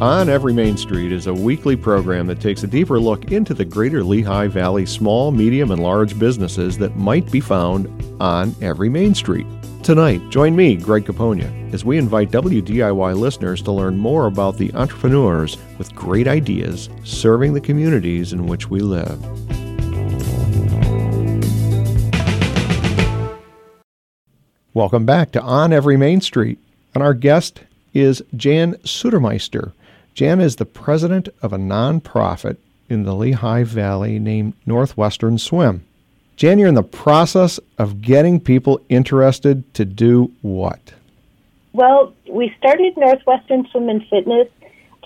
On Every Main Street is a weekly program that takes a deeper look into the greater Lehigh Valley small, medium, and large businesses that might be found on every Main Street. Tonight, join me, Greg Capogna, as we invite WDIY listeners to learn more about the entrepreneurs with great ideas serving the communities in which we live. Welcome back to On Every Main Street, and our guest is Jan Sutermeister. Jan is the president of a nonprofit in the Lehigh Valley named Northwestern Swim. Jan, you're in the process of getting people interested to do what? Well, we started Northwestern Swim and Fitness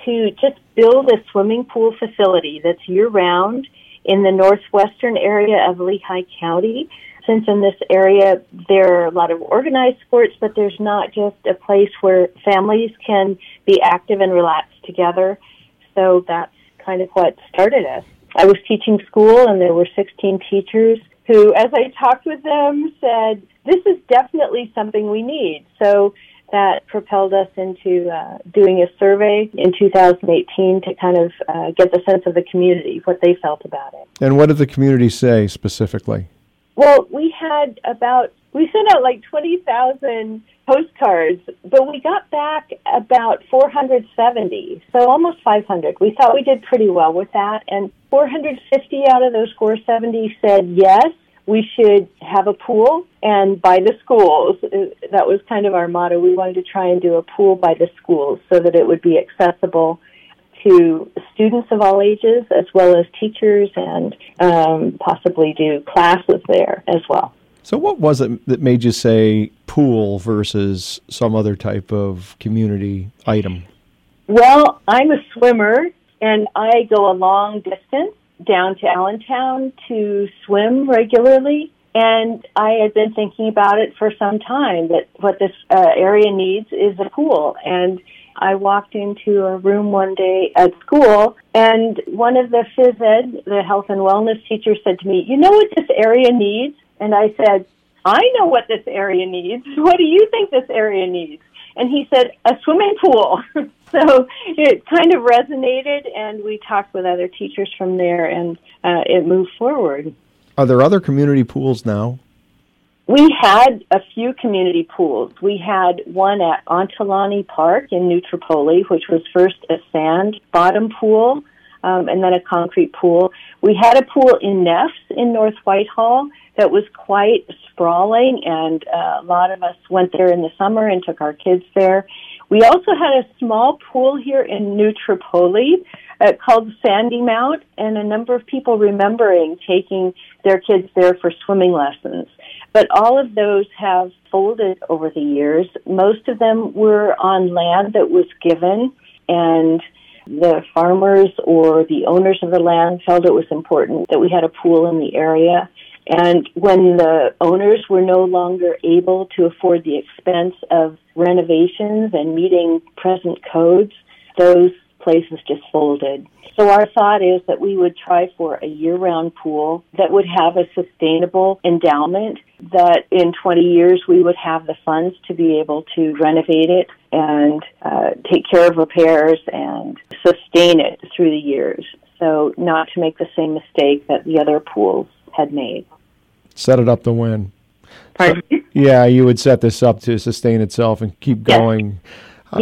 to just build a swimming pool facility that's year round in the northwestern area of Lehigh County. Since in this area there are a lot of organized sports, but there's not just a place where families can be active and relax together. So that's kind of what started us. I was teaching school and there were 16 teachers who, as I talked with them, said, this is definitely something we need. So that propelled us into uh, doing a survey in 2018 to kind of uh, get the sense of the community, what they felt about it. And what did the community say specifically? Well, we had about, we sent out like 20,000 postcards, but we got back about 470, so almost 500. We thought we did pretty well with that, and 450 out of those 470 said yes, we should have a pool and by the schools. That was kind of our motto. We wanted to try and do a pool by the schools so that it would be accessible to students of all ages as well as teachers and um, possibly do classes there as well. So, what was it that made you say pool versus some other type of community item? Well, I'm a swimmer and I go a long distance down to Allentown to swim regularly. And I had been thinking about it for some time that what this uh, area needs is a pool. And I walked into a room one day at school, and one of the phys ed, the health and wellness teachers, said to me, You know what this area needs? And I said, I know what this area needs. What do you think this area needs? And he said, a swimming pool. so it kind of resonated, and we talked with other teachers from there, and uh, it moved forward. Are there other community pools now? We had a few community pools. We had one at Ontelaunee Park in New Tripoli, which was first a sand bottom pool um, and then a concrete pool. We had a pool in Neffs in North Whitehall that was quite sprawling, and uh, a lot of us went there in the summer and took our kids there. We also had a small pool here in New Tripoli uh, called Sandy Mount, and a number of people remembering taking their kids there for swimming lessons. But all of those have folded over the years. Most of them were on land that was given, and the farmers or the owners of the land felt it was important that we had a pool in the area. And when the owners were no longer able to afford the expense of renovations and meeting present codes, those places just folded. So our thought is that we would try for a year-round pool that would have a sustainable endowment that in 20 years we would have the funds to be able to renovate it and uh, take care of repairs and sustain it through the years. So not to make the same mistake that the other pools had made set it up to win. Pardon? So, yeah, you would set this up to sustain itself and keep going. Yes. Uh,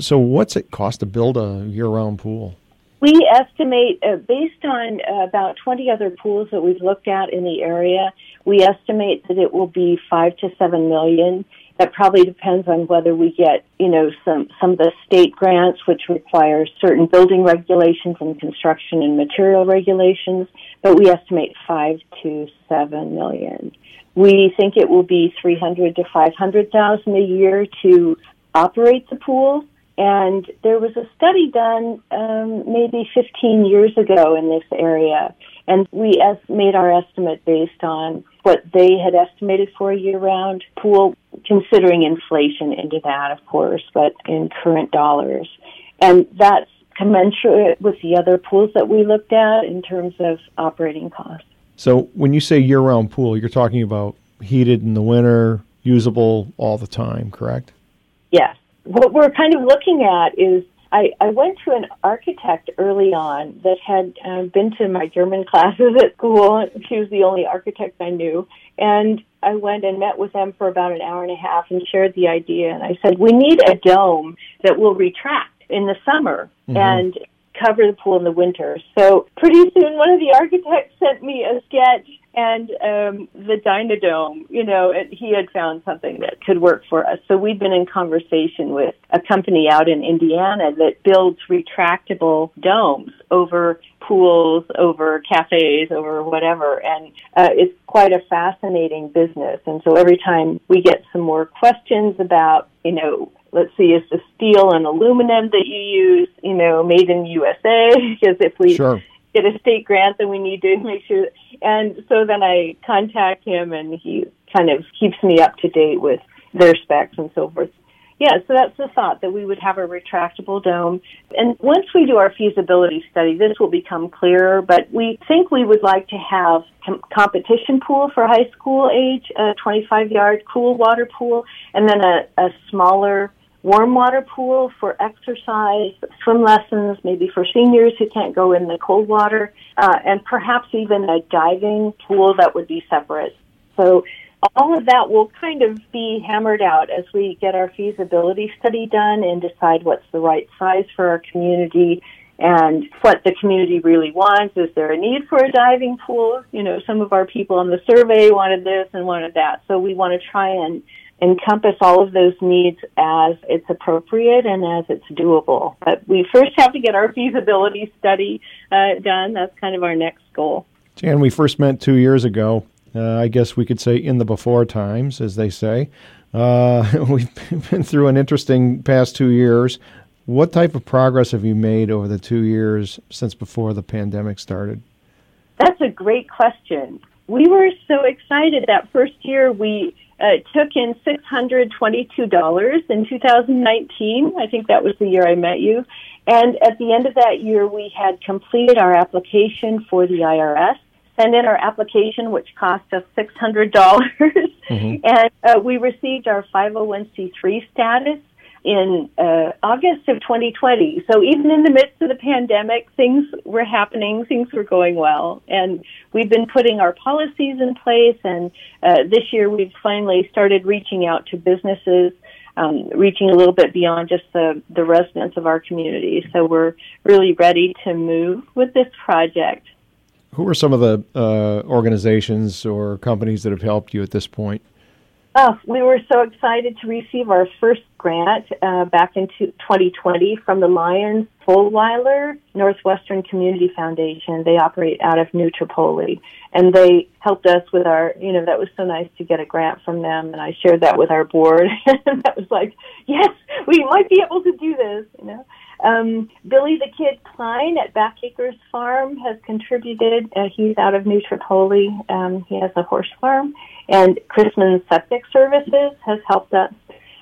so, what's it cost to build a year-round pool? We estimate, uh, based on uh, about 20 other pools that we've looked at in the area, we estimate that it will be five to seven million. That probably depends on whether we get, you know, some some of the state grants, which require certain building regulations and construction and material regulations. But we estimate five to seven million. We think it will be 300 to 500,000 a year to operate the pool. And there was a study done um, maybe 15 years ago in this area, and we es- made our estimate based on what they had estimated for a year-round pool, considering inflation into that, of course, but in current dollars. And that's commensurate with the other pools that we looked at in terms of operating costs. So when you say year-round pool, you're talking about heated in the winter, usable all the time, correct? Yes what we're kind of looking at is I, I went to an architect early on that had uh, been to my German classes at school. She was the only architect I knew. And I went and met with them for about an hour and a half and shared the idea. And I said, we need a dome that will retract in the summer mm-hmm. and cover the pool in the winter. So pretty soon, one of the architects sent me a sketch and um, the Dynadome, you know, it, he had found something that could work for us. So we've been in conversation with a company out in Indiana that builds retractable domes over pools, over cafes, over whatever. And uh, it's quite a fascinating business. And so every time we get some more questions about, you know, let's see, is the steel and aluminum that you use, you know, made in USA? because if we sure get a state grant, then we need to make sure. And so then I contact him, and he kind of keeps me up to date with their specs and so forth. Yeah, so that's the thought that we would have a retractable dome. And once we do our feasibility study, this will become clearer, but we think we would like to have com- competition pool for high school age, a 25 yard cool water pool, and then a, a smaller warm water pool for exercise, swim lessons, maybe for seniors who can't go in the cold water, uh, and perhaps even a diving pool that would be separate. So all of that will kind of be hammered out as we get our feasibility study done and decide what's the right size for our community and what the community really wants. Is there a need for a diving pool? You know, some of our people on the survey wanted this and wanted that. So we want to try and encompass all of those needs as it's appropriate and as it's doable. But we first have to get our feasibility study uh, done. That's kind of our next goal. Jan, we first met two years ago. Uh, I guess we could say in the before times, as they say. Uh, we've been through an interesting past two years. What type of progress have you made over the two years since before the pandemic started? That's a great question. We were so excited that first year we uh, took in $622 in 2019. I think that was the year I met you. And at the end of that year, we had completed our application for the IRS, sent in our application, which cost us 600. dollars mm-hmm. And uh, we received our 501c3 status in uh, August of 2020. So even in the midst of the pandemic, things were happening, things were going well, and we've been putting our policies in place. And uh, this year, we've finally started reaching out to businesses. Um, reaching a little bit beyond just the, the residents of our community. So we're really ready to move with this project. Who are some of the uh, organizations or companies that have helped you at this point? Oh, we were so excited to receive our first grant uh, back in 2020 from the Lions Fulwiler Northwestern Community Foundation. They operate out of New Tripoli, and they helped us with our. You know, that was so nice to get a grant from them, and I shared that with our board, and that was like, yes, we might be able to do this. You know. Um, Billy the Kid Klein at Backacres Farm has contributed. Uh, he's out of New Tripoli. Um, he has a horse farm. And Chrisman Septic Services has helped us.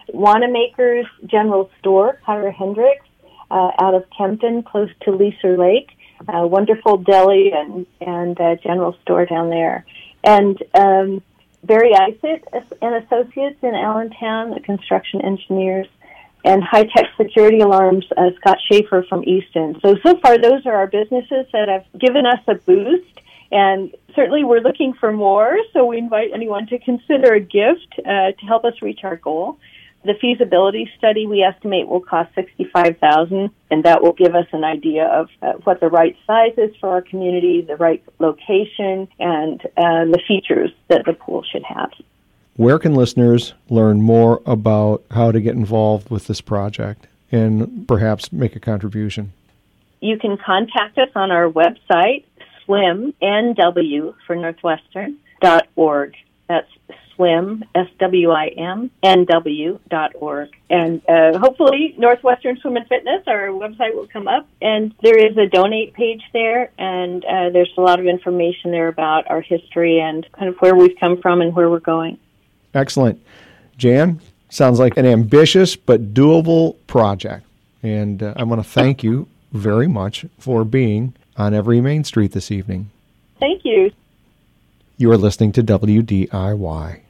Wanamaker's General Store, Kyra Hendricks, uh, out of Kempton, close to Leaser Lake. A wonderful deli and, and general store down there. And um, Barry Isett and Associates in Allentown, the construction engineers and high tech security alarms, uh, Scott Schaefer from Easton. So, so far, those are our businesses that have given us a boost. And certainly, we're looking for more. So, we invite anyone to consider a gift uh, to help us reach our goal. The feasibility study we estimate will cost sixty-five thousand, and that will give us an idea of uh, what the right size is for our community, the right location, and uh, the features that the pool should have. Where can listeners learn more about how to get involved with this project and perhaps make a contribution? You can contact us on our website, swimnw for. That's swim s w i m n w dot org, and uh, hopefully Northwestern Swim and Fitness, our website will come up, and there is a donate page there, and uh, there's a lot of information there about our history and kind of where we've come from and where we're going. Excellent. Jan, sounds like an ambitious but doable project. And uh, I want to thank you very much for being on Every Main Street this evening. Thank you. You are listening to WDIY.